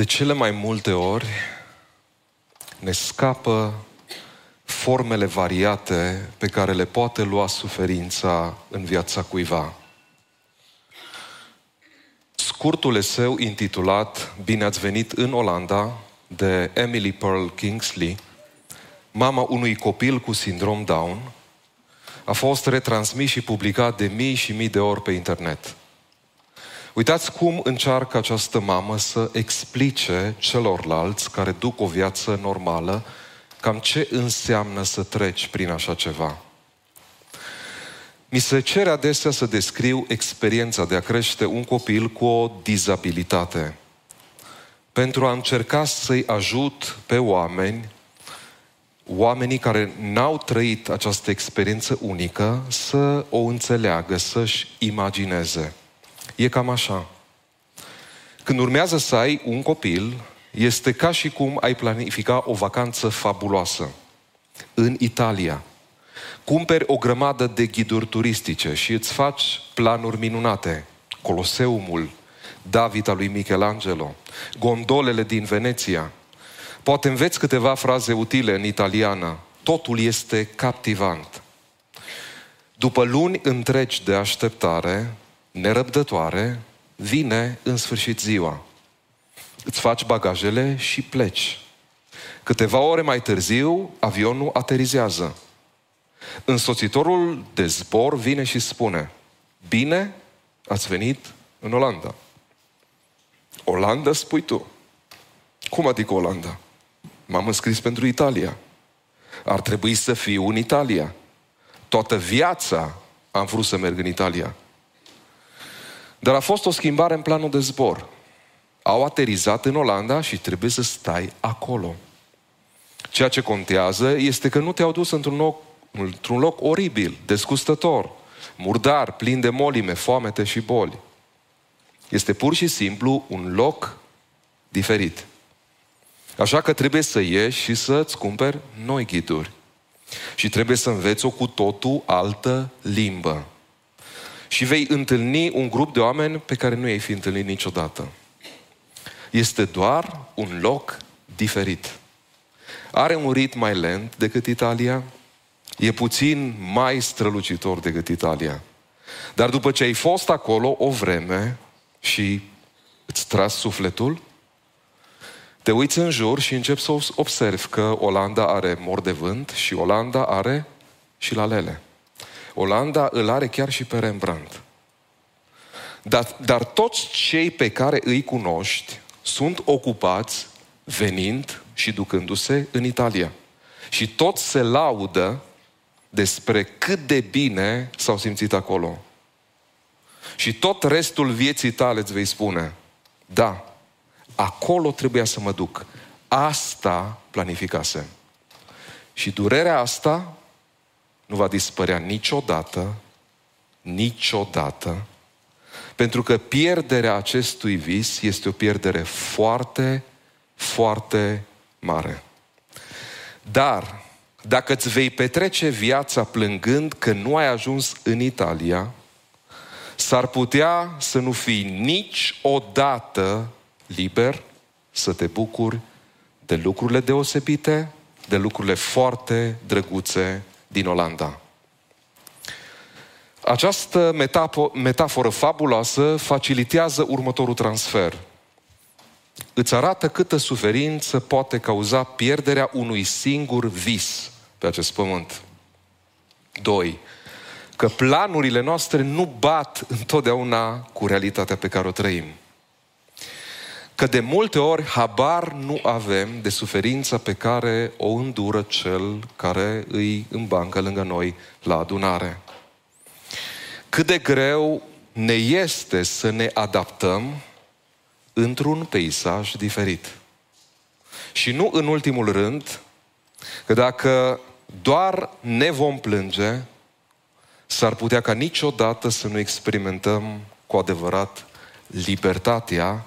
De cele mai multe ori ne scapă formele variate pe care le poate lua suferința în viața cuiva. Scurtul eseu intitulat Bine ați venit în Olanda de Emily Pearl Kingsley, mama unui copil cu sindrom Down, a fost retransmis și publicat de mii și mii de ori pe internet. Uitați cum încearcă această mamă să explice celorlalți care duc o viață normală cam ce înseamnă să treci prin așa ceva. Mi se cere adesea să descriu experiența de a crește un copil cu o dizabilitate, pentru a încerca să-i ajut pe oameni, oamenii care n-au trăit această experiență unică, să o înțeleagă, să-și imagineze. E cam așa. Când urmează să ai un copil, este ca și cum ai planifica o vacanță fabuloasă în Italia. Cumperi o grămadă de ghiduri turistice și îți faci planuri minunate. Coloseumul, David al lui Michelangelo, gondolele din Veneția. Poate înveți câteva fraze utile în italiană. Totul este captivant. După luni întregi de așteptare, nerăbdătoare, vine în sfârșit ziua. Îți faci bagajele și pleci. Câteva ore mai târziu, avionul aterizează. Însoțitorul de zbor vine și spune, bine ați venit în Olanda. Olanda spui tu. Cum adică Olanda? M-am înscris pentru Italia. Ar trebui să fiu în Italia. Toată viața am vrut să merg în Italia. Dar a fost o schimbare în planul de zbor. Au aterizat în Olanda și trebuie să stai acolo. Ceea ce contează este că nu te-au dus într-un loc, într-un loc oribil, desgustător, murdar, plin de molime, foamete și boli. Este pur și simplu un loc diferit. Așa că trebuie să ieși și să-ți cumperi noi ghiduri. Și trebuie să înveți o cu totul altă limbă și vei întâlni un grup de oameni pe care nu i-ai fi întâlnit niciodată. Este doar un loc diferit. Are un ritm mai lent decât Italia, e puțin mai strălucitor decât Italia. Dar după ce ai fost acolo o vreme și îți tras sufletul, te uiți în jur și începi să observi că Olanda are mor de vânt și Olanda are și lalele. Olanda îl are chiar și pe Rembrandt. Dar, dar toți cei pe care îi cunoști sunt ocupați venind și ducându-se în Italia. Și toți se laudă despre cât de bine s-au simțit acolo. Și tot restul vieții tale îți vei spune, da, acolo trebuia să mă duc. Asta planificase. Și durerea asta nu va dispărea niciodată, niciodată, pentru că pierderea acestui vis este o pierdere foarte, foarte mare. Dar, dacă îți vei petrece viața plângând că nu ai ajuns în Italia, s-ar putea să nu fii niciodată liber să te bucuri de lucrurile deosebite, de lucrurile foarte drăguțe din Olanda. Această metaforă fabuloasă facilitează următorul transfer. Îți arată câtă suferință poate cauza pierderea unui singur vis pe acest pământ. Doi, că planurile noastre nu bat întotdeauna cu realitatea pe care o trăim că de multe ori habar nu avem de suferința pe care o îndură cel care îi îmbancă lângă noi la adunare. Cât de greu ne este să ne adaptăm într-un peisaj diferit. Și nu în ultimul rând, că dacă doar ne vom plânge, s-ar putea ca niciodată să nu experimentăm cu adevărat libertatea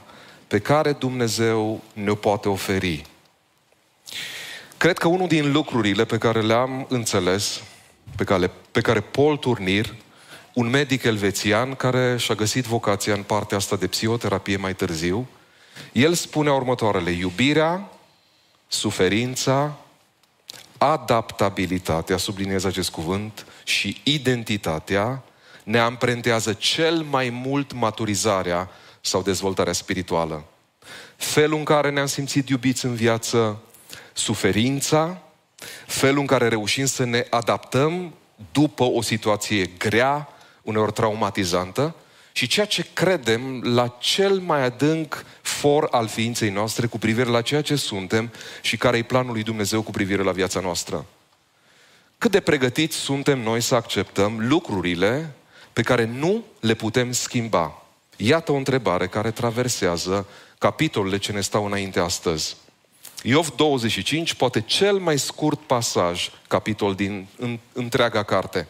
pe care Dumnezeu ne-o poate oferi. Cred că unul din lucrurile pe care le-am înțeles, pe care, pe care Paul Turnir, un medic elvețian care și-a găsit vocația în partea asta de psihoterapie mai târziu, El spune următoarele, iubirea, suferința, adaptabilitatea, subliniez acest cuvânt, și identitatea ne amprentează cel mai mult maturizarea sau dezvoltarea spirituală. Felul în care ne-am simțit iubiți în viață, suferința, felul în care reușim să ne adaptăm după o situație grea, uneori traumatizantă, și ceea ce credem la cel mai adânc for al ființei noastre cu privire la ceea ce suntem și care e planul lui Dumnezeu cu privire la viața noastră. Cât de pregătiți suntem noi să acceptăm lucrurile pe care nu le putem schimba? Iată o întrebare care traversează capitolele ce ne stau înainte astăzi. Iov 25, poate cel mai scurt pasaj, capitol din în, întreaga carte.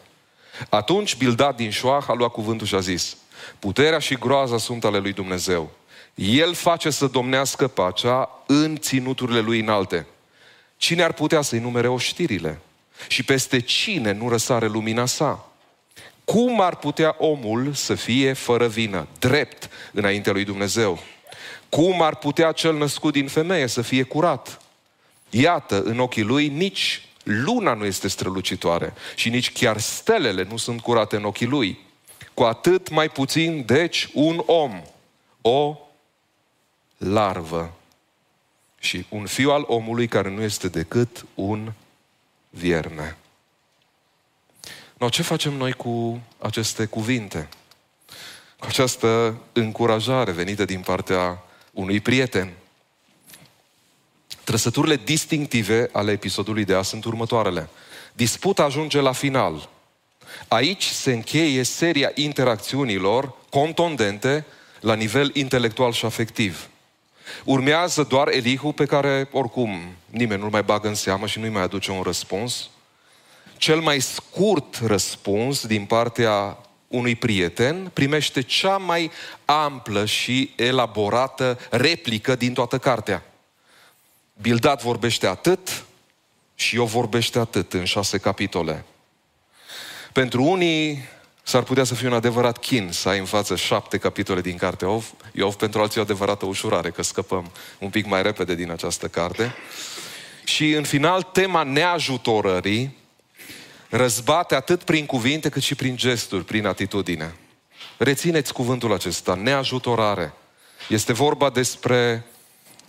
Atunci Bildad din Șoah a luat cuvântul și a zis, Puterea și groaza sunt ale lui Dumnezeu. El face să domnească pacea în ținuturile lui înalte. Cine ar putea să-i numere oștirile? Și peste cine nu răsare lumina sa? Cum ar putea omul să fie fără vină, drept înaintea lui Dumnezeu? Cum ar putea cel născut din femeie să fie curat? Iată, în ochii lui nici luna nu este strălucitoare și nici chiar stelele nu sunt curate în ochii lui. Cu atât mai puțin, deci, un om, o larvă și un fiu al omului care nu este decât un vierne. No, ce facem noi cu aceste cuvinte? Cu această încurajare venită din partea unui prieten. Trăsăturile distinctive ale episodului de azi sunt următoarele. Disputa ajunge la final. Aici se încheie seria interacțiunilor contondente la nivel intelectual și afectiv. Urmează doar Elihu pe care oricum nimeni nu-l mai bagă în seamă și nu-i mai aduce un răspuns. Cel mai scurt răspuns din partea unui prieten primește cea mai amplă și elaborată replică din toată cartea. Bildat vorbește atât și eu vorbește atât în șase capitole. Pentru unii s-ar putea să fie un adevărat chin să ai în față șapte capitole din cartea Iov. Iov pentru alții o adevărată ușurare, că scăpăm un pic mai repede din această carte. Și în final, tema neajutorării răzbate atât prin cuvinte cât și prin gesturi, prin atitudine. Rețineți cuvântul acesta, neajutorare. Este vorba despre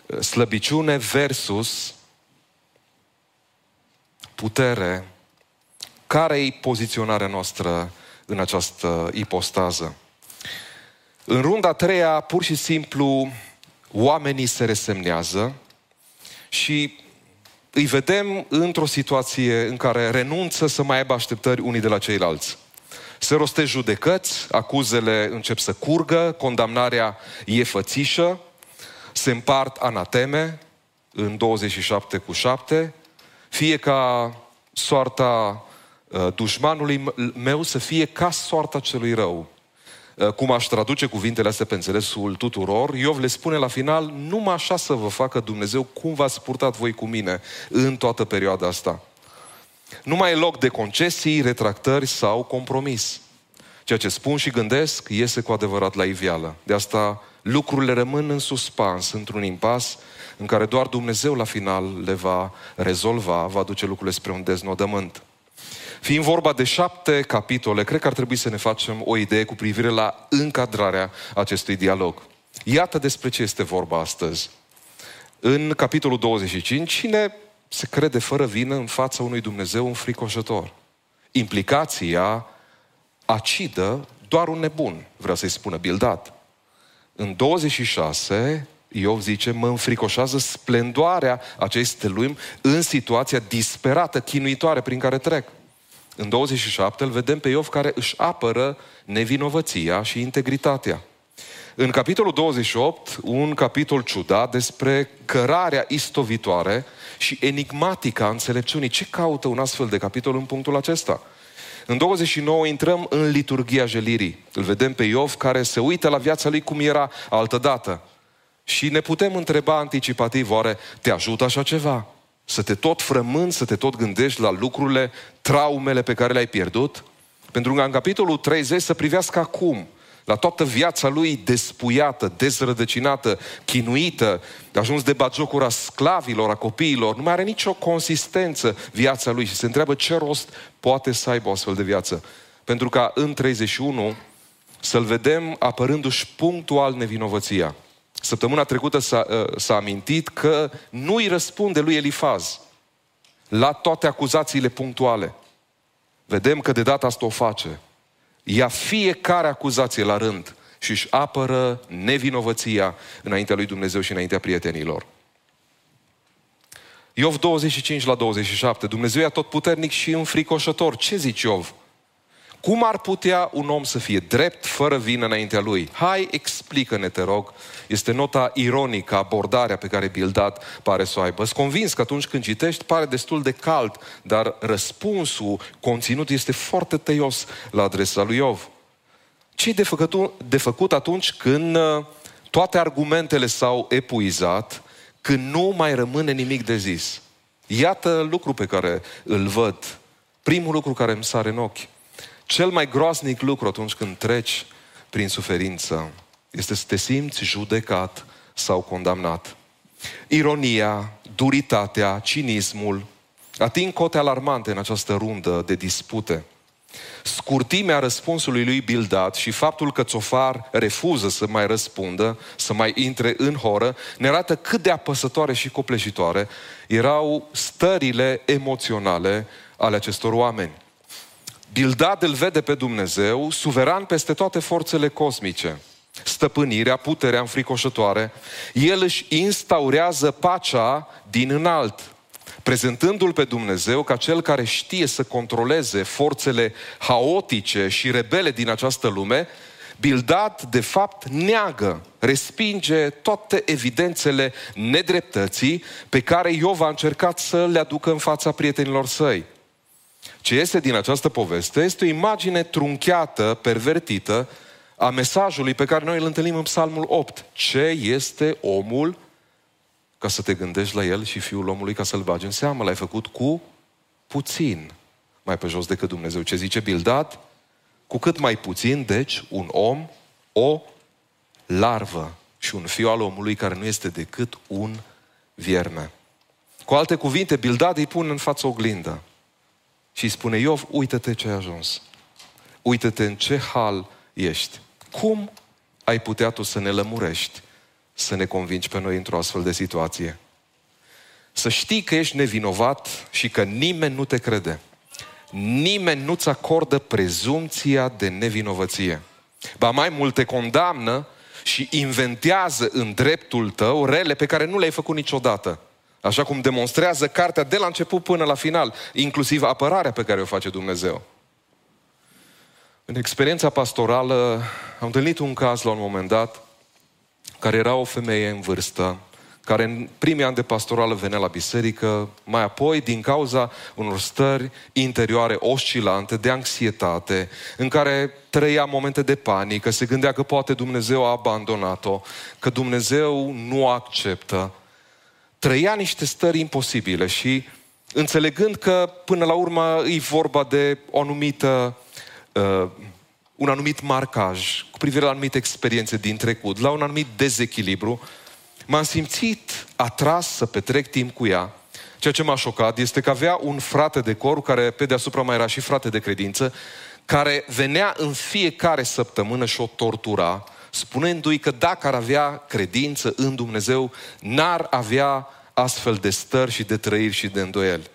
uh, slăbiciune versus putere. Care e poziționarea noastră în această ipostază? În runda a treia, pur și simplu, oamenii se resemnează și îi vedem într-o situație în care renunță să mai aibă așteptări unii de la ceilalți. Se roste judecăți, acuzele încep să curgă, condamnarea e fățișă, se împart anateme în 27 cu 7, fie ca soarta uh, dușmanului meu să fie ca soarta celui rău. Uh, cum aș traduce cuvintele astea pe înțelesul tuturor, Iov le spune la final, numai așa să vă facă Dumnezeu cum v-ați purtat voi cu mine în toată perioada asta. Nu mai e loc de concesii, retractări sau compromis. Ceea ce spun și gândesc iese cu adevărat la iveală. De asta lucrurile rămân în suspans, într-un impas în care doar Dumnezeu la final le va rezolva, va duce lucrurile spre un deznodământ. Fiind vorba de șapte capitole, cred că ar trebui să ne facem o idee cu privire la încadrarea acestui dialog. Iată despre ce este vorba astăzi. În capitolul 25, cine se crede fără vină în fața unui Dumnezeu înfricoșător? Implicația acidă doar un nebun, vrea să-i spună Bildat. În 26, Iov zice, mă înfricoșează splendoarea acestei lumi în situația disperată, chinuitoare prin care trec. În 27 îl vedem pe Iov care își apără nevinovăția și integritatea. În capitolul 28, un capitol ciudat despre cărarea istovitoare și enigmatica înțelepciunii. Ce caută un astfel de capitol în punctul acesta? În 29 intrăm în liturgia jelirii. Îl vedem pe Iov care se uită la viața lui cum era altădată. Și ne putem întreba anticipativ, oare te ajută așa ceva? Să te tot frămânți, să te tot gândești la lucrurile, traumele pe care le-ai pierdut? Pentru că în capitolul 30 să privească acum, la toată viața lui despuiată, dezrădăcinată, chinuită, de ajuns de bagiocura sclavilor, a copiilor, nu mai are nicio consistență viața lui și se întreabă ce rost poate să aibă o astfel de viață. Pentru ca în 31 să-l vedem apărându-și punctual nevinovăția. Săptămâna trecută s-a, uh, s-a amintit că nu îi răspunde lui Elifaz la toate acuzațiile punctuale. Vedem că de data asta o face. Ia fiecare acuzație la rând și își apără nevinovăția înaintea lui Dumnezeu și înaintea prietenilor. Iov 25 la 27. Dumnezeu e tot puternic și înfricoșător. Ce zici Iov? Cum ar putea un om să fie drept, fără vină înaintea lui? Hai, explică-ne, te rog. Este nota ironică, abordarea pe care Bildad pare să o aibă. Sunt convins că atunci când citești pare destul de cald, dar răspunsul, conținut este foarte tăios la adresa lui Iov. ce de făcut, de făcut atunci când uh, toate argumentele s-au epuizat, când nu mai rămâne nimic de zis? Iată lucru pe care îl văd. Primul lucru care îmi sare în ochi. Cel mai groaznic lucru atunci când treci prin suferință este să te simți judecat sau condamnat. Ironia, duritatea, cinismul ating cote alarmante în această rundă de dispute. Scurtimea răspunsului lui Bildad și faptul că Țofar refuză să mai răspundă, să mai intre în horă, ne arată cât de apăsătoare și copleșitoare erau stările emoționale ale acestor oameni. Bildad îl vede pe Dumnezeu suveran peste toate forțele cosmice. Stăpânirea, puterea înfricoșătoare. El își instaurează pacea din înalt, prezentându-l pe Dumnezeu ca cel care știe să controleze forțele haotice și rebele din această lume, Bildad, de fapt, neagă, respinge toate evidențele nedreptății pe care Iov a încercat să le aducă în fața prietenilor săi. Ce este din această poveste este o imagine trunchiată, pervertită, a mesajului pe care noi îl întâlnim în Psalmul 8. Ce este omul ca să te gândești la el și fiul omului ca să-l bagi în seamă? L-ai făcut cu puțin mai pe jos decât Dumnezeu. Ce zice Bildad? Cu cât mai puțin, deci, un om, o larvă și un fiu al omului care nu este decât un vierme. Cu alte cuvinte, Bildad îi pune în față oglindă și îi spune, Iov, uită-te ce ai ajuns. Uită-te în ce hal ești. Cum ai putea tu să ne lămurești, să ne convingi pe noi într-o astfel de situație? Să știi că ești nevinovat și că nimeni nu te crede. Nimeni nu-ți acordă prezumția de nevinovăție. Ba mai mult te condamnă și inventează în dreptul tău rele pe care nu le-ai făcut niciodată. Așa cum demonstrează cartea de la început până la final, inclusiv apărarea pe care o face Dumnezeu. În experiența pastorală am întâlnit un caz la un moment dat, care era o femeie în vârstă, care în primii ani de pastorală venea la biserică, mai apoi, din cauza unor stări interioare oscilante, de anxietate, în care trăia momente de panică, se gândea că poate Dumnezeu a abandonat-o, că Dumnezeu nu acceptă, trăia niște stări imposibile și înțelegând că până la urmă e vorba de o anumită, uh, un anumit marcaj cu privire la anumite experiențe din trecut, la un anumit dezechilibru, m-am simțit atras să petrec timp cu ea. Ceea ce m-a șocat este că avea un frate de cor, care pe deasupra mai era și frate de credință, care venea în fiecare săptămână și o tortura, spunându-i că dacă ar avea credință în Dumnezeu, n-ar avea astfel de stări și de trăiri și de îndoieli.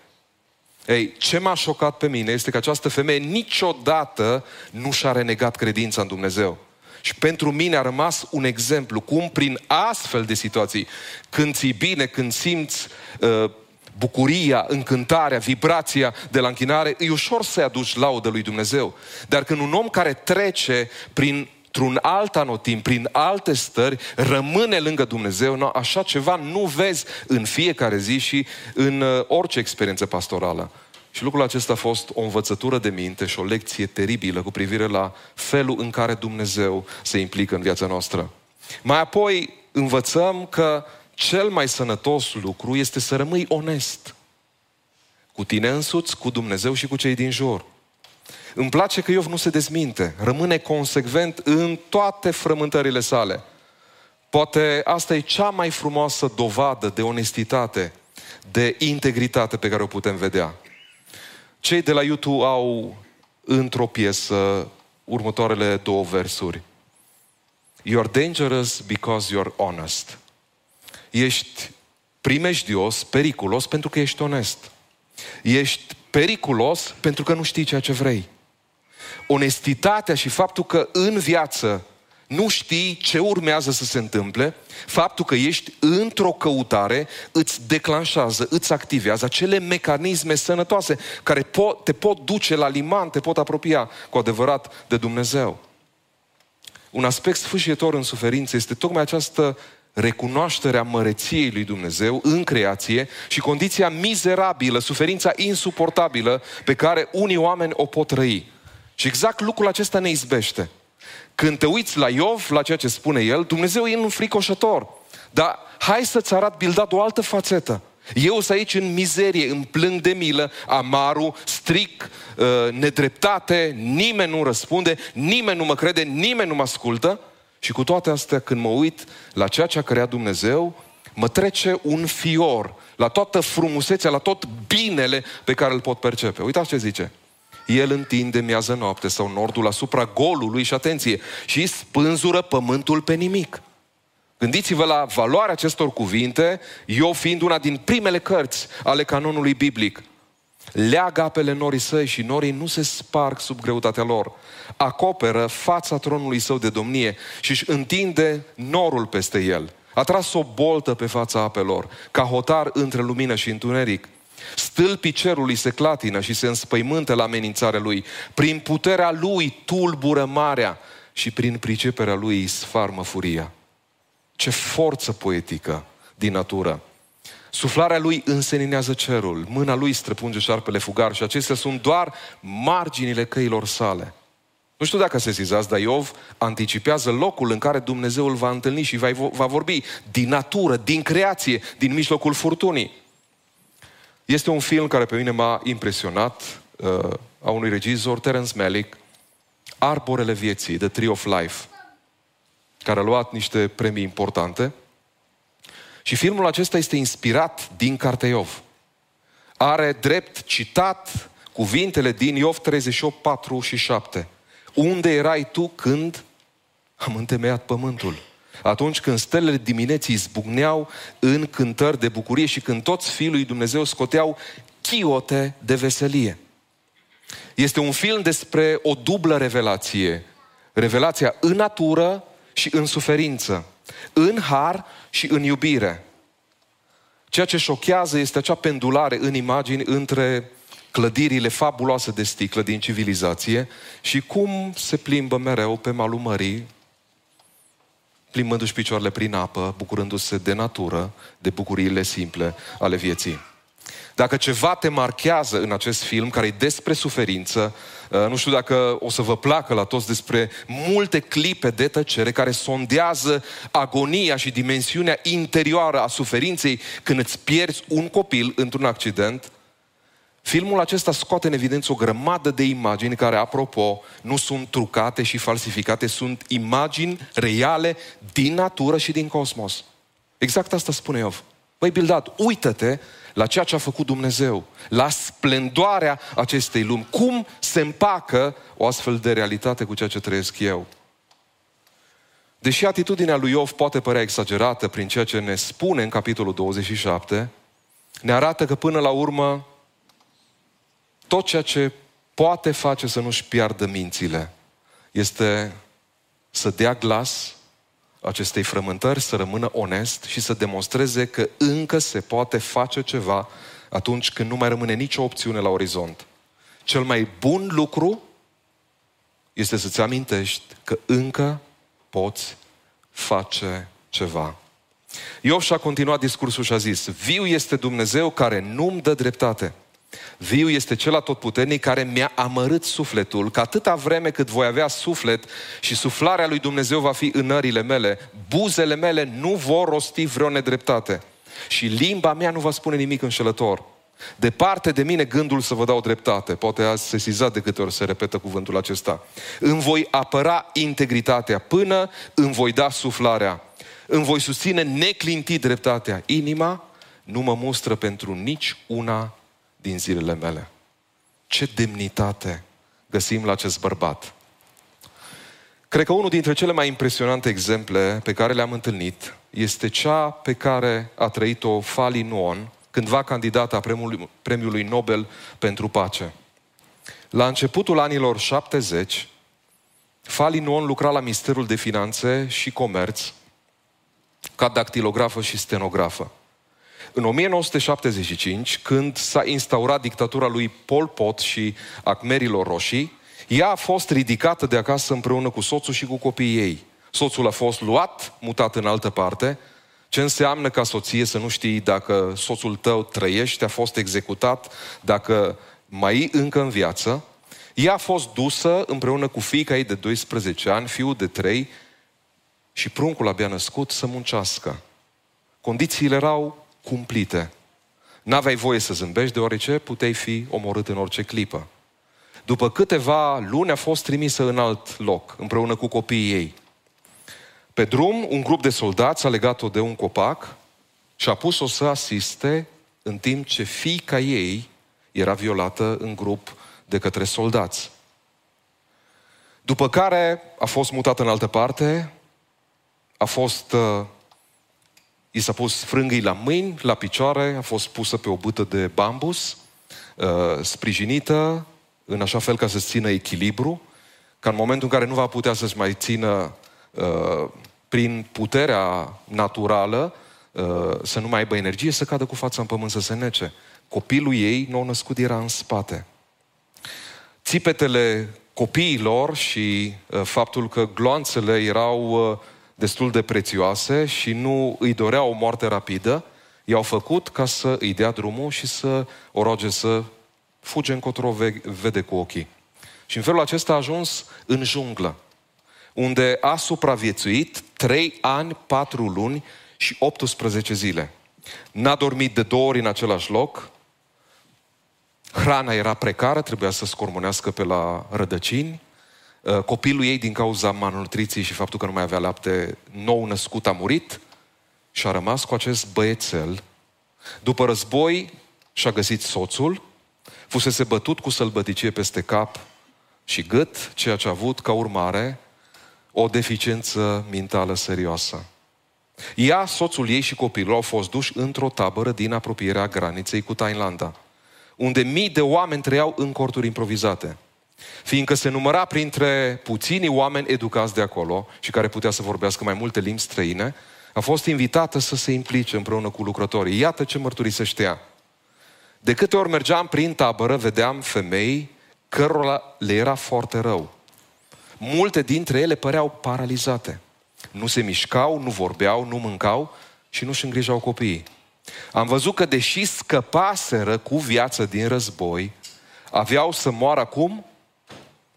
Ei, ce m-a șocat pe mine este că această femeie niciodată nu și-a renegat credința în Dumnezeu. Și pentru mine a rămas un exemplu cum prin astfel de situații, când ți bine, când simți uh, bucuria, încântarea, vibrația de la închinare, e ușor să-i aduci laudă lui Dumnezeu. Dar când un om care trece prin într-un alt anotimp, prin alte stări, rămâne lângă Dumnezeu, no, așa ceva nu vezi în fiecare zi și în uh, orice experiență pastorală. Și lucrul acesta a fost o învățătură de minte și o lecție teribilă cu privire la felul în care Dumnezeu se implică în viața noastră. Mai apoi învățăm că cel mai sănătos lucru este să rămâi onest cu tine însuți, cu Dumnezeu și cu cei din jur. Îmi place că Iov nu se dezminte, rămâne consecvent în toate frământările sale. Poate asta e cea mai frumoasă dovadă de onestitate, de integritate pe care o putem vedea. Cei de la YouTube au într-o piesă următoarele două versuri. You're dangerous because you're honest. Ești primejdios, periculos pentru că ești onest. Ești periculos pentru că nu știi ceea ce vrei. Onestitatea și faptul că în viață nu știi ce urmează să se întâmple, faptul că ești într-o căutare îți declanșează, îți activează acele mecanisme sănătoase care pot, te pot duce la liman, te pot apropia cu adevărat de Dumnezeu. Un aspect sfârșitor în suferință este tocmai această recunoașterea măreției lui Dumnezeu în creație și condiția mizerabilă, suferința insuportabilă pe care unii oameni o pot trăi. Și exact lucrul acesta ne izbește. Când te uiți la Iov, la ceea ce spune el, Dumnezeu e înfricoșător. Dar hai să-ți arat Bildad o altă fațetă. Eu sunt aici în mizerie, în plâng de milă, amaru, stric, uh, nedreptate, nimeni nu răspunde, nimeni nu mă crede, nimeni nu mă ascultă. Și cu toate astea, când mă uit la ceea ce a creat Dumnezeu, mă trece un fior la toată frumusețea, la tot binele pe care îl pot percepe. Uitați ce zice. El întinde miază noapte sau nordul asupra golului și atenție, și spânzură pământul pe nimic. Gândiți-vă la valoarea acestor cuvinte, eu fiind una din primele cărți ale canonului biblic. Leagă apele norii săi și norii nu se sparg sub greutatea lor. Acoperă fața tronului său de domnie și își întinde norul peste el. A tras o boltă pe fața apelor, ca hotar între lumină și întuneric. Stâlpii cerului se clatină și se înspăimântă la amenințarea lui. Prin puterea lui tulbură marea și prin priceperea lui sfarmă furia. Ce forță poetică din natură! Suflarea lui înseninează cerul, mâna lui străpunge șarpele fugar și acestea sunt doar marginile căilor sale. Nu știu dacă se zizați, dar Iov anticipează locul în care Dumnezeu îl va întâlni și va vorbi din natură, din creație, din mijlocul furtunii. Este un film care pe mine m-a impresionat, uh, a unui regizor, Terence Malick, Arborele vieții, The Tree of Life, care a luat niște premii importante. Și filmul acesta este inspirat din cartea Iov. Are drept citat cuvintele din Iov 38, 4 și 7. Unde erai tu când am întemeiat pământul? Atunci când stelele dimineții zbucneau în cântări de bucurie și când toți fiii lui Dumnezeu scoteau chiote de veselie. Este un film despre o dublă revelație. Revelația în natură și în suferință. În har și în iubire. Ceea ce șochează este acea pendulare în imagini între clădirile fabuloase de sticlă din civilizație și cum se plimbă mereu pe malul mării, plimbându-și picioarele prin apă, bucurându-se de natură, de bucuriile simple ale vieții. Dacă ceva te marchează în acest film, care e despre suferință, uh, nu știu dacă o să vă placă la toți despre multe clipe de tăcere care sondează agonia și dimensiunea interioară a suferinței când îți pierzi un copil într-un accident, Filmul acesta scoate în evidență o grămadă de imagini care, apropo, nu sunt trucate și falsificate, sunt imagini reale din natură și din cosmos. Exact asta spune Iov. Băi, Bildad, uită-te la ceea ce a făcut Dumnezeu, la splendoarea acestei lumi. Cum se împacă o astfel de realitate cu ceea ce trăiesc eu? Deși atitudinea lui Iov poate părea exagerată prin ceea ce ne spune în capitolul 27, ne arată că până la urmă tot ceea ce poate face să nu-și piardă mințile este să dea glas acestei frământări, să rămână onest și să demonstreze că încă se poate face ceva atunci când nu mai rămâne nicio opțiune la orizont. Cel mai bun lucru este să-ți amintești că încă poți face ceva. Iov și-a continuat discursul și a zis, viu este Dumnezeu care nu-mi dă dreptate. Viu este cel atotputernic care mi-a amărât sufletul, că atâta vreme cât voi avea suflet și suflarea lui Dumnezeu va fi în nările mele, buzele mele nu vor rosti vreo nedreptate și limba mea nu va spune nimic înșelător. Departe de mine gândul să vă dau dreptate. Poate ați sesizat de câte ori se repetă cuvântul acesta. Îmi voi apăra integritatea până îmi voi da suflarea. Îmi voi susține neclintit dreptatea. Inima nu mă mustră pentru nici una din zilele mele. Ce demnitate găsim la acest bărbat. Cred că unul dintre cele mai impresionante exemple pe care le-am întâlnit este cea pe care a trăit-o Fali Nuon, cândva candidată a premiului, premiului Nobel pentru pace. La începutul anilor 70, Fali Nuon lucra la Ministerul de Finanțe și Comerț ca dactilografă și stenografă. În 1975, când s-a instaurat dictatura lui Pol Pot și Acmerilor Roșii, ea a fost ridicată de acasă împreună cu soțul și cu copiii ei. Soțul a fost luat, mutat în altă parte, ce înseamnă ca soție să nu știi dacă soțul tău trăiește, a fost executat, dacă mai e încă în viață. Ea a fost dusă împreună cu fiica ei de 12 ani, fiul de 3 și pruncul abia născut să muncească. Condițiile erau cumplite. N-aveai voie să zâmbești deoarece puteai fi omorât în orice clipă. După câteva luni a fost trimisă în alt loc, împreună cu copiii ei. Pe drum, un grup de soldați a legat-o de un copac și a pus-o să asiste în timp ce fiica ei era violată în grup de către soldați. După care a fost mutată în altă parte, a fost, uh, i s-a pus frânghii la mâini, la picioare, a fost pusă pe o bâtă de bambus, uh, sprijinită în așa fel ca să țină echilibru, ca în momentul în care nu va putea să-și mai țină uh, prin puterea naturală, uh, să nu mai aibă energie, să cadă cu fața în pământ, să se nece. Copilul ei, nou născut, era în spate. Țipetele copiilor și uh, faptul că gloanțele erau uh, destul de prețioase și nu îi doreau o moarte rapidă, i-au făcut ca să îi dea drumul și să o roage să fuge încotro vede cu ochii. Și în felul acesta a ajuns în junglă, unde a supraviețuit 3 ani, 4 luni și 18 zile. N-a dormit de două ori în același loc, hrana era precară, trebuia să scormonească pe la rădăcini, uh, copilul ei din cauza malnutriției și faptul că nu mai avea lapte nou născut a murit și a rămas cu acest băiețel. După război și-a găsit soțul, fusese bătut cu sălbăticie peste cap și gât, ceea ce a avut ca urmare o deficiență mentală serioasă. Ea, soțul ei și copilul au fost duși într-o tabără din apropierea graniței cu Thailanda, unde mii de oameni trăiau în corturi improvizate. Fiindcă se număra printre puținii oameni educați de acolo și care putea să vorbească mai multe limbi străine, a fost invitată să se implice împreună cu lucrătorii. Iată ce mărturisește ea. De câte ori mergeam prin tabără, vedeam femei cărora le era foarte rău. Multe dintre ele păreau paralizate. Nu se mișcau, nu vorbeau, nu mâncau și nu-și îngrijau copiii. Am văzut că deși scăpaseră cu viață din război, aveau să moară acum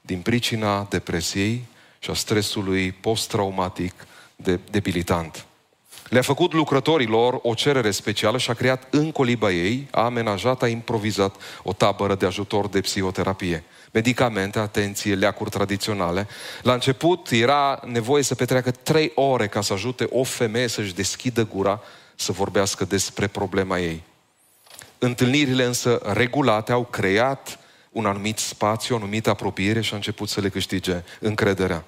din pricina depresiei și a stresului post-traumatic de, debilitant. Le-a făcut lucrătorilor o cerere specială și a creat în coliba ei, a amenajat, a improvizat o tabără de ajutor de psihoterapie. Medicamente, atenție, leacuri tradiționale. La început era nevoie să petreacă trei ore ca să ajute o femeie să-și deschidă gura să vorbească despre problema ei. Întâlnirile însă regulate au creat un anumit spațiu, o anumită apropiere și a început să le câștige încrederea.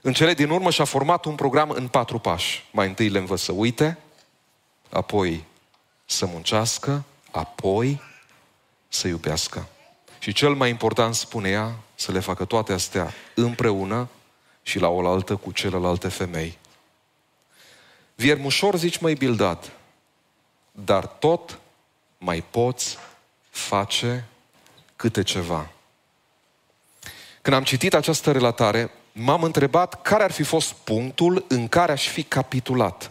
În cele din urmă și-a format un program în patru pași. Mai întâi le învăț să uite, apoi să muncească, apoi să iubească. Și cel mai important, spune ea, să le facă toate astea împreună și la oaltă cu celelalte femei. Viermușor zici, mai bildat, dar tot mai poți face câte ceva. Când am citit această relatare, m-am întrebat care ar fi fost punctul în care aș fi capitulat.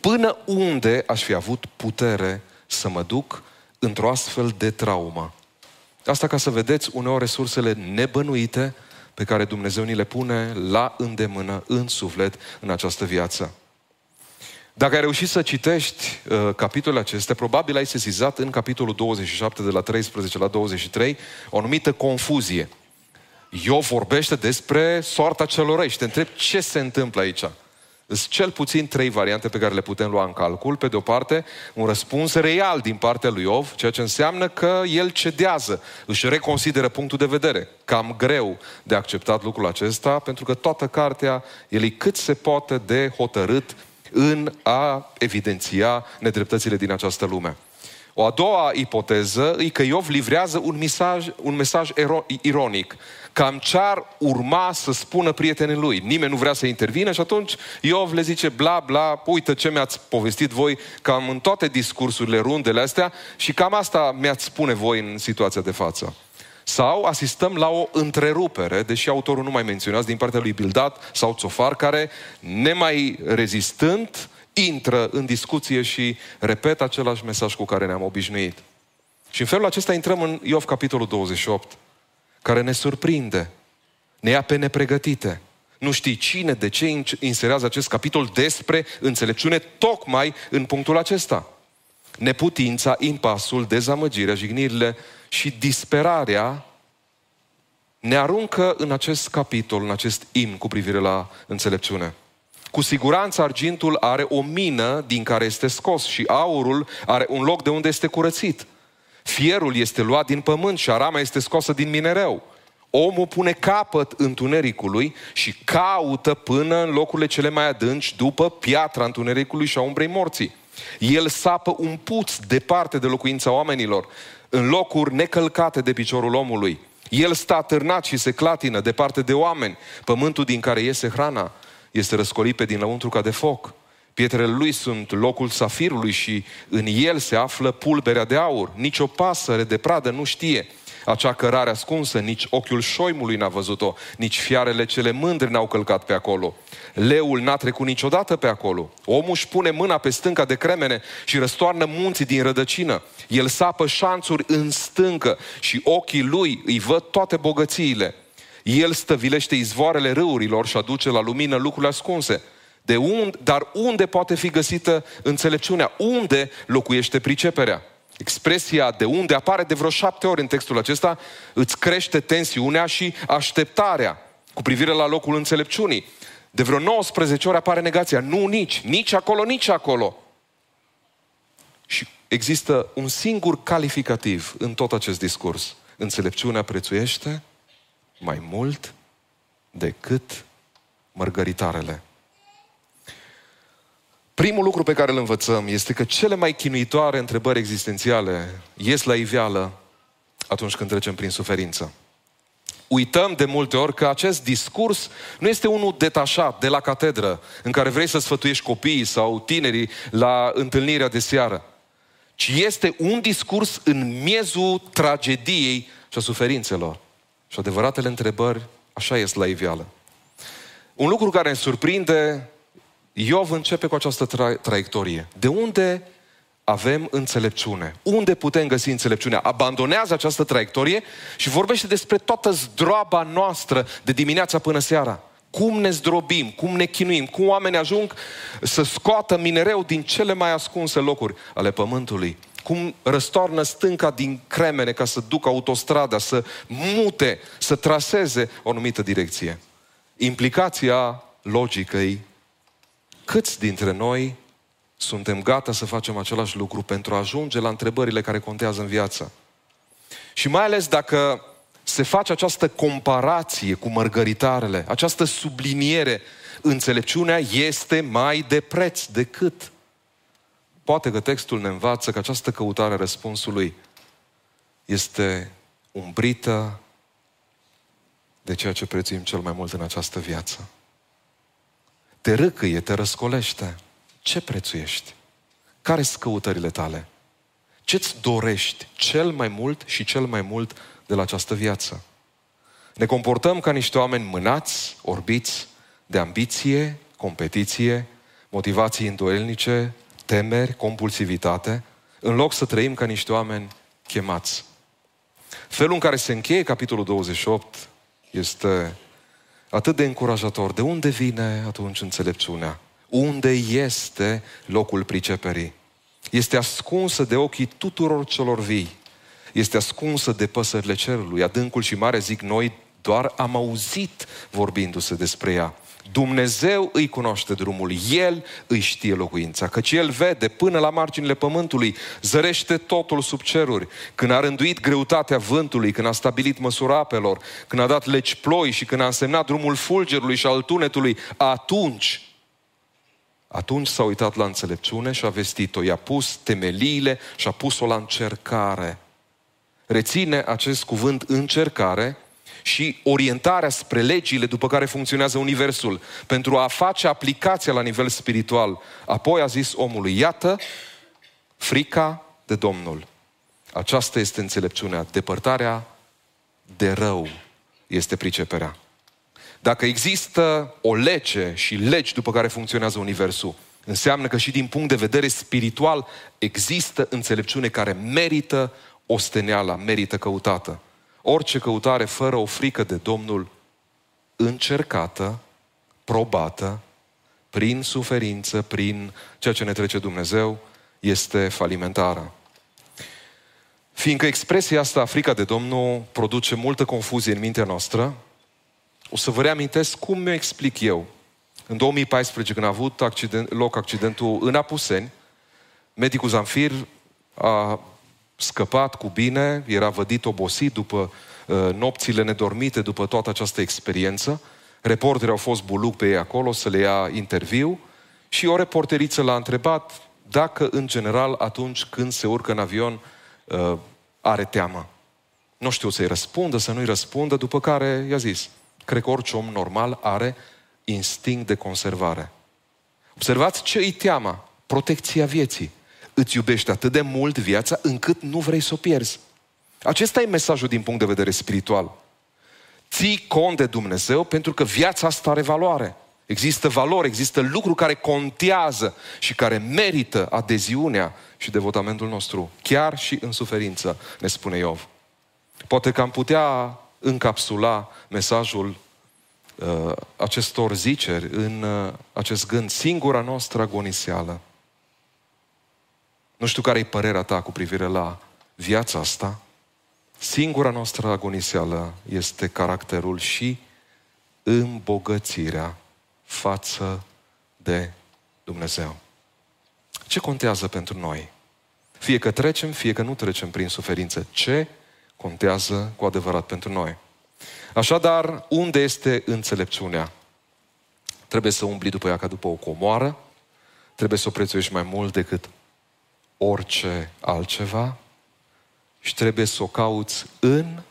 Până unde aș fi avut putere să mă duc într-o astfel de traumă. Asta ca să vedeți uneori resursele nebănuite pe care Dumnezeu ni le pune la îndemână, în suflet, în această viață. Dacă ai reușit să citești uh, capitolul acestea, probabil ai sesizat în capitolul 27 de la 13 la 23 o anumită confuzie. Iov vorbește despre soarta celor răi și te întreb ce se întâmplă aici. Sunt cel puțin trei variante pe care le putem lua în calcul. Pe de o parte, un răspuns real din partea lui Iov, ceea ce înseamnă că el cedează, își reconsideră punctul de vedere. Cam greu de acceptat lucrul acesta, pentru că toată cartea, el e cât se poate de hotărât în a evidenția nedreptățile din această lume. O a doua ipoteză e că Iov livrează un mesaj, un mesaj ironic, cam ce ar urma să spună prietenii lui. Nimeni nu vrea să intervină și atunci Iov le zice bla bla, uite ce mi-ați povestit voi cam în toate discursurile rundele astea și cam asta mi-ați spune voi în situația de față. Sau asistăm la o întrerupere, deși autorul nu mai menționează, din partea lui Bildat sau Țofar, care, nemai rezistând, intră în discuție și repetă același mesaj cu care ne-am obișnuit. Și în felul acesta intrăm în Iov capitolul 28, care ne surprinde, ne ia pe nepregătite. Nu știi cine, de ce inserează acest capitol despre înțelepciune tocmai în punctul acesta. Neputința, impasul, dezamăgirea, jignirile și disperarea ne aruncă în acest capitol, în acest imn cu privire la înțelepciune. Cu siguranță argintul are o mină din care este scos și aurul are un loc de unde este curățit. Fierul este luat din pământ și arama este scoasă din minereu. Omul pune capăt întunericului și caută până în locurile cele mai adânci după piatra întunericului și a umbrei morții. El sapă un puț departe de locuința oamenilor, în locuri necălcate de piciorul omului. El stă târnat și se clatină departe de oameni, pământul din care iese hrana este răscolit pe din lăuntru ca de foc. Pietrele lui sunt locul safirului și în el se află pulberea de aur. Nici o pasăre de pradă nu știe acea cărare ascunsă, nici ochiul șoimului n-a văzut-o, nici fiarele cele mândre n-au călcat pe acolo. Leul n-a trecut niciodată pe acolo. Omul își pune mâna pe stânca de cremene și răstoarnă munții din rădăcină. El sapă șanțuri în stâncă și ochii lui îi văd toate bogățiile. El stăvilește izvoarele râurilor și aduce la lumină lucrurile ascunse. De unde, dar unde poate fi găsită înțelepciunea? Unde locuiește priceperea? Expresia de unde apare de vreo șapte ori în textul acesta îți crește tensiunea și așteptarea cu privire la locul înțelepciunii. De vreo 19 ori apare negația. Nu nici, nici acolo, nici acolo. Și există un singur calificativ în tot acest discurs. Înțelepciunea prețuiește mai mult decât mărgăritarele. Primul lucru pe care îl învățăm este că cele mai chinuitoare întrebări existențiale ies la iveală atunci când trecem prin suferință. Uităm de multe ori că acest discurs nu este unul detașat de la catedră, în care vrei să sfătuiești copiii sau tinerii la întâlnirea de seară, ci este un discurs în miezul tragediei și a suferințelor. Și adevăratele întrebări, așa ies la iveală. Un lucru care ne surprinde, Iov începe cu această tra- traiectorie. De unde avem înțelepciune? Unde putem găsi înțelepciunea? Abandonează această traiectorie și vorbește despre toată zdroaba noastră de dimineața până seara. Cum ne zdrobim, cum ne chinuim, cum oamenii ajung să scoată minereu din cele mai ascunse locuri ale pământului cum răstoarnă stânca din cremene ca să ducă autostrada, să mute, să traseze o anumită direcție. Implicația logică e câți dintre noi suntem gata să facem același lucru pentru a ajunge la întrebările care contează în viață. Și mai ales dacă se face această comparație cu mărgăritarele, această subliniere, înțelepciunea este mai de preț decât Poate că textul ne învață că această căutare a răspunsului este umbrită de ceea ce prețuim cel mai mult în această viață. Te râcăie, te răscolește. Ce prețuiești? Care sunt căutările tale? Ce-ți dorești cel mai mult și cel mai mult de la această viață? Ne comportăm ca niște oameni mânați, orbiți de ambiție, competiție, motivații îndoielnice, temeri, compulsivitate, în loc să trăim ca niște oameni chemați. Felul în care se încheie capitolul 28 este atât de încurajator. De unde vine atunci înțelepciunea? unde este locul priceperii. Este ascunsă de ochii tuturor celor vii. Este ascunsă de păsările cerului. Adâncul și mare, zic noi, doar am auzit vorbindu-se despre ea. Dumnezeu îi cunoaște drumul, El îi știe locuința, căci El vede până la marginile pământului, zărește totul sub ceruri. Când a rânduit greutatea vântului, când a stabilit măsura apelor, când a dat legi ploi și când a însemnat drumul fulgerului și al tunetului, atunci atunci s-a uitat la înțelepciune și a vestit-o. I-a pus temeliile și a pus-o la încercare. Reține acest cuvânt încercare și orientarea spre legile după care funcționează Universul, pentru a face aplicația la nivel spiritual. Apoi a zis omului, iată, frica de Domnul. Aceasta este înțelepciunea. Depărtarea de rău este priceperea. Dacă există o lege și legi după care funcționează Universul, înseamnă că și din punct de vedere spiritual există înțelepciune care merită osteneala, merită căutată. Orice căutare fără o frică de Domnul încercată, probată, prin suferință, prin ceea ce ne trece Dumnezeu, este falimentară. Fiindcă expresia asta, frica de Domnul, produce multă confuzie în mintea noastră, o să vă reamintesc cum mi-o explic eu. În 2014, când a avut accident, loc accidentul în Apuseni, medicul Zanfir a scăpat cu bine, era vădit obosit după uh, nopțile nedormite, după toată această experiență. Reporterii au fost buluc pe ei acolo să le ia interviu și o reporteriță l-a întrebat dacă, în general, atunci când se urcă în avion, uh, are teamă. Nu știu să-i răspundă, să nu-i răspundă, după care i-a zis, cred că orice om normal are instinct de conservare. Observați ce îi teama, protecția vieții îți iubești atât de mult viața încât nu vrei să o pierzi. Acesta e mesajul din punct de vedere spiritual. Ții cont de Dumnezeu pentru că viața asta are valoare. Există valori, există lucruri care contează și care merită adeziunea și devotamentul nostru, chiar și în suferință, ne spune Iov. Poate că am putea încapsula mesajul uh, acestor ziceri în uh, acest gând, singura noastră agoniseală nu știu care e părerea ta cu privire la viața asta. Singura noastră agoniseală este caracterul și îmbogățirea față de Dumnezeu. Ce contează pentru noi? Fie că trecem, fie că nu trecem prin suferință. Ce contează cu adevărat pentru noi? Așadar, unde este înțelepciunea? Trebuie să umbli după ea ca după o comoară, trebuie să o prețuiești mai mult decât orice altceva și trebuie să o cauți în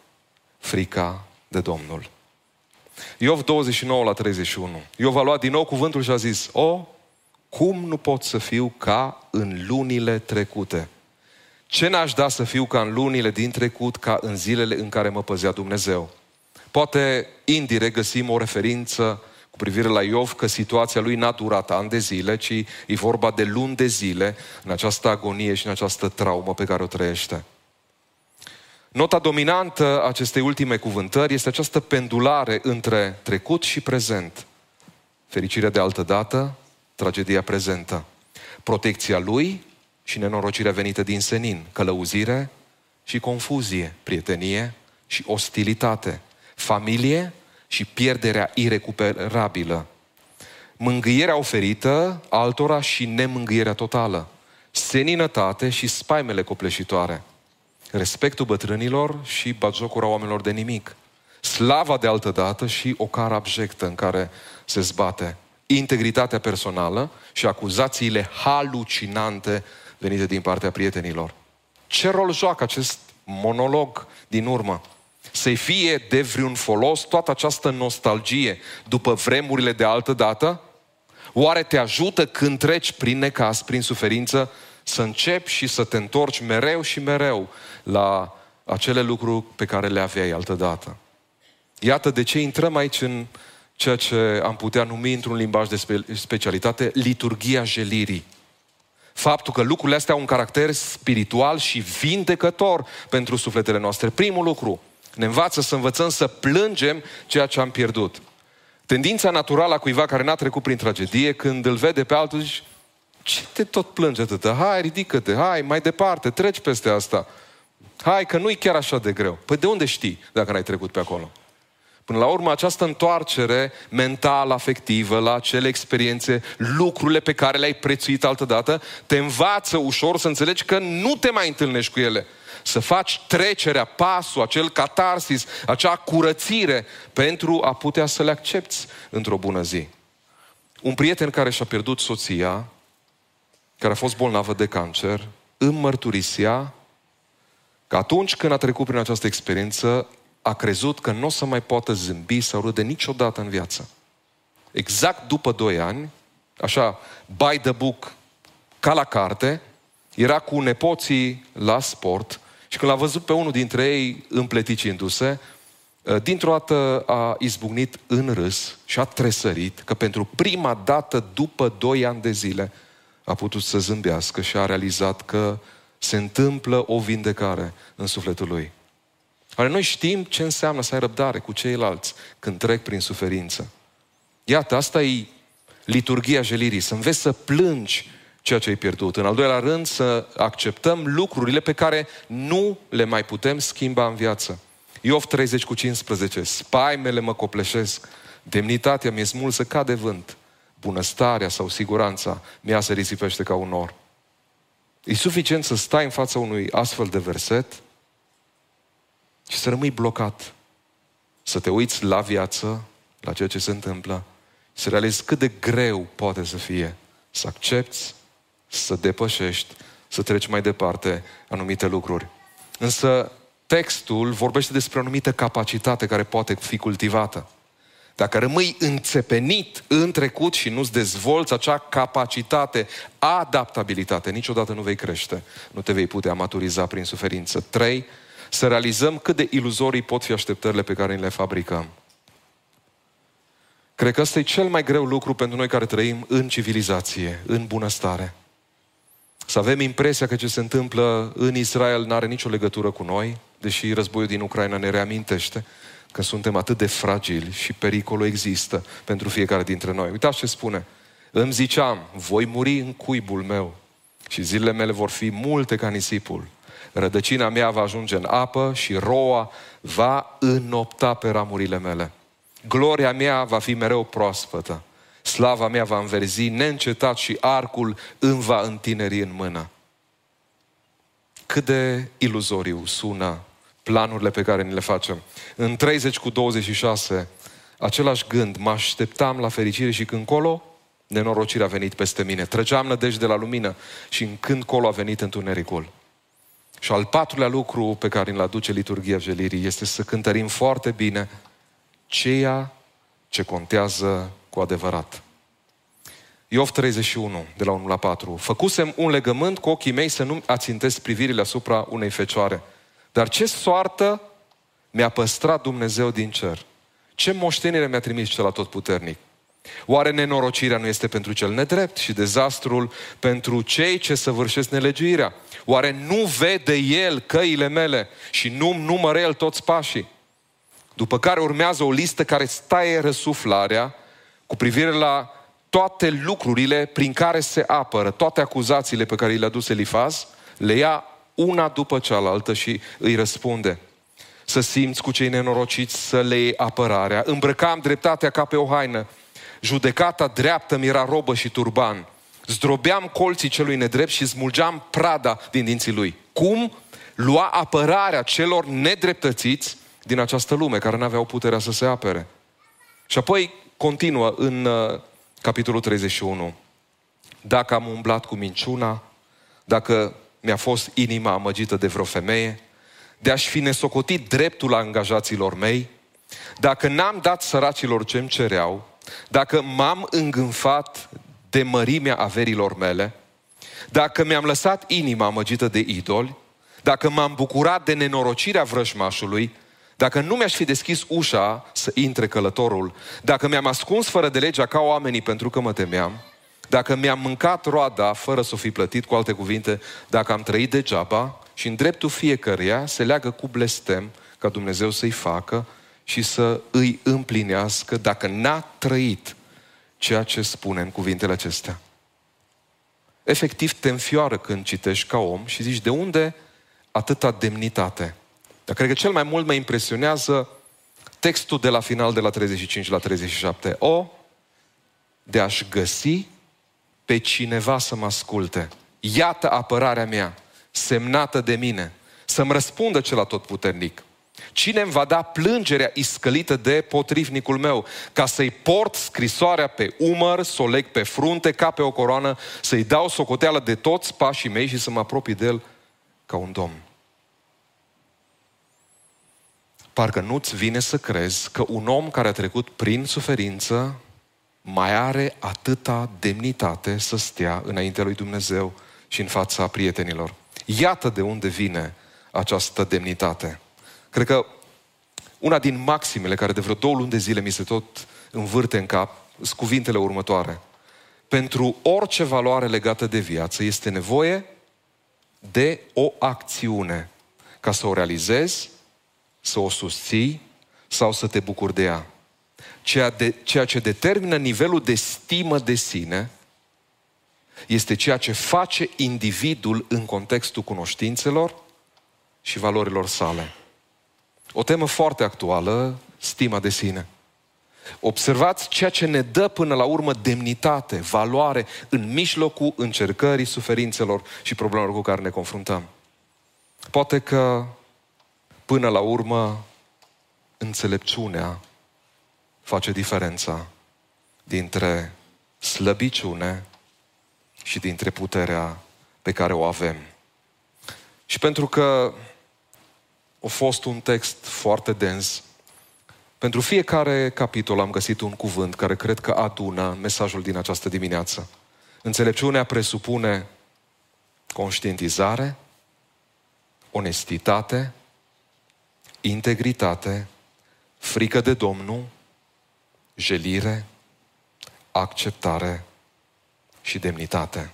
frica de Domnul. Iov 29 la 31. Iov a luat din nou cuvântul și a zis, o, cum nu pot să fiu ca în lunile trecute? Ce n-aș da să fiu ca în lunile din trecut, ca în zilele în care mă păzea Dumnezeu? Poate indirect găsim o referință cu privire la Iov că situația lui n-a durat ani de zile, ci e vorba de luni de zile în această agonie și în această traumă pe care o trăiește. Nota dominantă a acestei ultime cuvântări este această pendulare între trecut și prezent. Fericirea de altă dată, tragedia prezentă. Protecția lui și nenorocirea venită din senin, călăuzire și confuzie, prietenie și ostilitate, familie și pierderea irecuperabilă. Mângâierea oferită altora și nemângâierea totală. Seninătate și spaimele copleșitoare. Respectul bătrânilor și bagiocura oamenilor de nimic. Slava de altă dată și o cară abjectă în care se zbate. Integritatea personală și acuzațiile halucinante venite din partea prietenilor. Ce rol joacă acest monolog din urmă? Să-i fie de vreun folos toată această nostalgie după vremurile de altă dată? Oare te ajută când treci prin necas, prin suferință, să începi și să te întorci mereu și mereu la acele lucruri pe care le aveai altă dată? Iată de ce intrăm aici în ceea ce am putea numi într-un limbaj de specialitate liturgia jelirii. Faptul că lucrurile astea au un caracter spiritual și vindecător pentru sufletele noastre. Primul lucru, ne învață să învățăm să plângem ceea ce am pierdut. Tendința naturală a cuiva care n-a trecut prin tragedie, când îl vede pe altul, zici, ce te tot plânge atâta? Hai, ridică-te, hai, mai departe, treci peste asta. Hai, că nu-i chiar așa de greu. Păi de unde știi dacă n-ai trecut pe acolo? Până la urmă, această întoarcere mentală, afectivă, la acele experiențe, lucrurile pe care le-ai prețuit altădată, te învață ușor să înțelegi că nu te mai întâlnești cu ele. Să faci trecerea, pasul, acel catarsis, acea curățire pentru a putea să le accepti într-o bună zi. Un prieten care și-a pierdut soția, care a fost bolnavă de cancer, îmi mărturisea că atunci când a trecut prin această experiență, a crezut că nu o să mai poată zâmbi sau râde niciodată în viață. Exact după doi ani, așa, by the book, ca la carte, era cu nepoții la sport și când l-a văzut pe unul dintre ei împleticindu-se, ă, dintr-o dată a izbucnit în râs și a tresărit că pentru prima dată după doi ani de zile a putut să zâmbească și a realizat că se întâmplă o vindecare în sufletul lui. Oare noi știm ce înseamnă să ai răbdare cu ceilalți când trec prin suferință. Iată, asta e liturgia jelirii, să înveți să plângi ceea ce ai pierdut. În al doilea rând, să acceptăm lucrurile pe care nu le mai putem schimba în viață. Iov 30 cu 15. Spaimele mă copleșesc, demnitatea mi-e smulsă ca de vânt, bunăstarea sau siguranța mi-a se risipește ca un nor. E suficient să stai în fața unui astfel de verset și să rămâi blocat. Să te uiți la viață, la ceea ce se întâmplă și să realizezi cât de greu poate să fie să accepti, să depășești, să treci mai departe anumite lucruri. Însă textul vorbește despre o anumită capacitate care poate fi cultivată. Dacă rămâi înțepenit în trecut și nu-ți dezvolți acea capacitate, adaptabilitate, niciodată nu vei crește, nu te vei putea maturiza prin suferință. Trei, să realizăm cât de iluzorii pot fi așteptările pe care le fabricăm. Cred că ăsta e cel mai greu lucru pentru noi care trăim în civilizație, în bunăstare. Să avem impresia că ce se întâmplă în Israel nu are nicio legătură cu noi, deși războiul din Ucraina ne reamintește că suntem atât de fragili și pericolul există pentru fiecare dintre noi. Uitați ce spune. Îmi ziceam, voi muri în cuibul meu și zilele mele vor fi multe ca nisipul. Rădăcina mea va ajunge în apă și roa va înopta pe ramurile mele. Gloria mea va fi mereu proaspătă. Slava mea va înverzi neîncetat și arcul îmi va întineri în mână. Cât de iluzoriu sună planurile pe care ni le facem. În 30 cu 26, același gând, mă așteptam la fericire și când colo, nenorocirea a venit peste mine. Trăgeam nădejde de la lumină și în când colo a venit întunericul. Și al patrulea lucru pe care îl aduce liturgia jelirii este să cântărim foarte bine ceea ce contează cu adevărat. Iov 31, de la 1 la 4. Făcusem un legământ cu ochii mei să nu ațintesc privirile asupra unei fecioare. Dar ce soartă mi-a păstrat Dumnezeu din cer? Ce moștenire mi-a trimis cel puternic? Oare nenorocirea nu este pentru cel nedrept și dezastrul pentru cei ce săvârșesc nelegiuirea? Oare nu vede El căile mele și nu numără El toți pașii? După care urmează o listă care staie răsuflarea cu privire la toate lucrurile prin care se apără, toate acuzațiile pe care le-a dus Elifaz, le ia una după cealaltă și îi răspunde. Să simți cu cei nenorociți, să le iei apărarea. Îmbrăcam dreptatea ca pe o haină. Judecata dreaptă mi era robă și turban. Zdrobeam colții celui nedrept și smulgeam prada din dinții lui. Cum? Lua apărarea celor nedreptățiți din această lume, care nu aveau puterea să se apere. Și apoi continuă în uh, capitolul 31. Dacă am umblat cu minciuna, dacă mi-a fost inima amăgită de vreo femeie, de a-și fi nesocotit dreptul la angajaților mei, dacă n-am dat săracilor ce-mi cereau, dacă m-am îngânfat de mărimea averilor mele, dacă mi-am lăsat inima amăgită de idoli, dacă m-am bucurat de nenorocirea vrăjmașului, dacă nu mi-aș fi deschis ușa să intre călătorul, dacă mi-am ascuns fără de legea ca oamenii pentru că mă temeam, dacă mi-am mâncat roada fără să o fi plătit, cu alte cuvinte, dacă am trăit degeaba și în dreptul fiecăruia se leagă cu blestem ca Dumnezeu să-i facă și să îi împlinească dacă n-a trăit ceea ce spune în cuvintele acestea. Efectiv te înfioară când citești ca om și zici de unde atâta demnitate. Dar cred că cel mai mult mă impresionează textul de la final de la 35 la 37. O, de a-și găsi pe cineva să mă asculte. Iată apărarea mea, semnată de mine, să-mi răspundă cel puternic. Cine îmi va da plângerea iscălită de potrivnicul meu, ca să-i port scrisoarea pe umăr, să o leg pe frunte, ca pe o coroană, să-i dau socoteală de toți pașii mei și să mă apropii de el ca un domn. Parcă nu-ți vine să crezi că un om care a trecut prin suferință mai are atâta demnitate să stea înaintea lui Dumnezeu și în fața prietenilor. Iată de unde vine această demnitate. Cred că una din maximele care de vreo două luni de zile mi se tot învârte în cap sunt cuvintele următoare. Pentru orice valoare legată de viață este nevoie de o acțiune ca să o realizezi, să o susții sau să te bucuri de ea. Ceea, de, ceea ce determină nivelul de stimă de sine este ceea ce face individul în contextul cunoștințelor și valorilor sale. O temă foarte actuală, stima de sine. Observați ceea ce ne dă până la urmă demnitate, valoare în mijlocul încercării, suferințelor și problemelor cu care ne confruntăm. Poate că până la urmă înțelepciunea face diferența dintre slăbiciune și dintre puterea pe care o avem. Și pentru că a fost un text foarte dens, pentru fiecare capitol am găsit un cuvânt care cred că adună mesajul din această dimineață. Înțelepciunea presupune conștientizare, onestitate, integritate, frică de Domnul, jelire, acceptare și demnitate.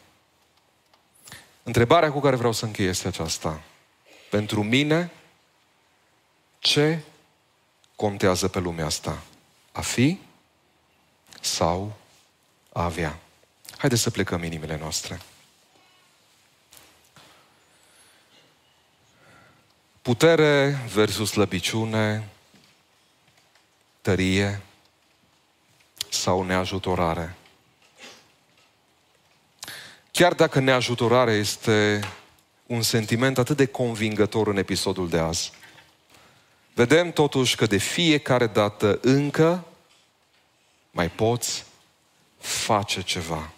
Întrebarea cu care vreau să închei este aceasta. Pentru mine, ce contează pe lumea asta? A fi sau a avea? Haideți să plecăm inimile noastre. Putere versus slăbiciune, tărie sau neajutorare. Chiar dacă neajutorare este un sentiment atât de convingător în episodul de azi, vedem totuși că de fiecare dată încă mai poți face ceva.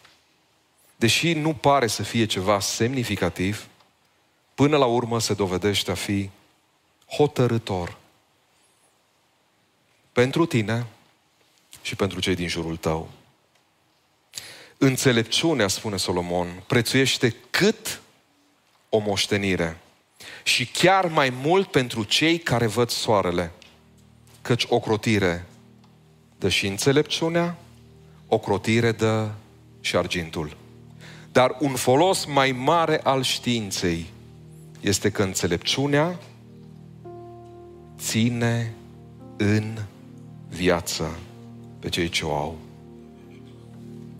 Deși nu pare să fie ceva semnificativ, până la urmă se dovedește a fi hotărător pentru tine și pentru cei din jurul tău. Înțelepciunea, spune Solomon, prețuiește cât o moștenire și chiar mai mult pentru cei care văd soarele, căci o crotire dă și înțelepciunea, o crotire dă și argintul. Dar un folos mai mare al științei este că înțelepciunea ține în viață pe cei ce o au.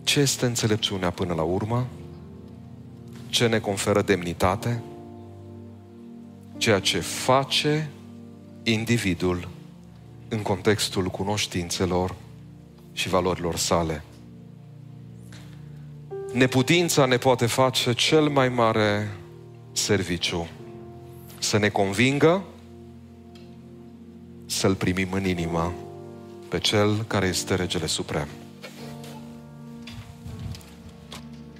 Ce este înțelepciunea până la urmă? Ce ne conferă demnitate? Ceea ce face individul în contextul cunoștințelor și valorilor sale. Neputința ne poate face cel mai mare serviciu. Să ne convingă să-L primim în inimă pe Cel care este Regele Suprem.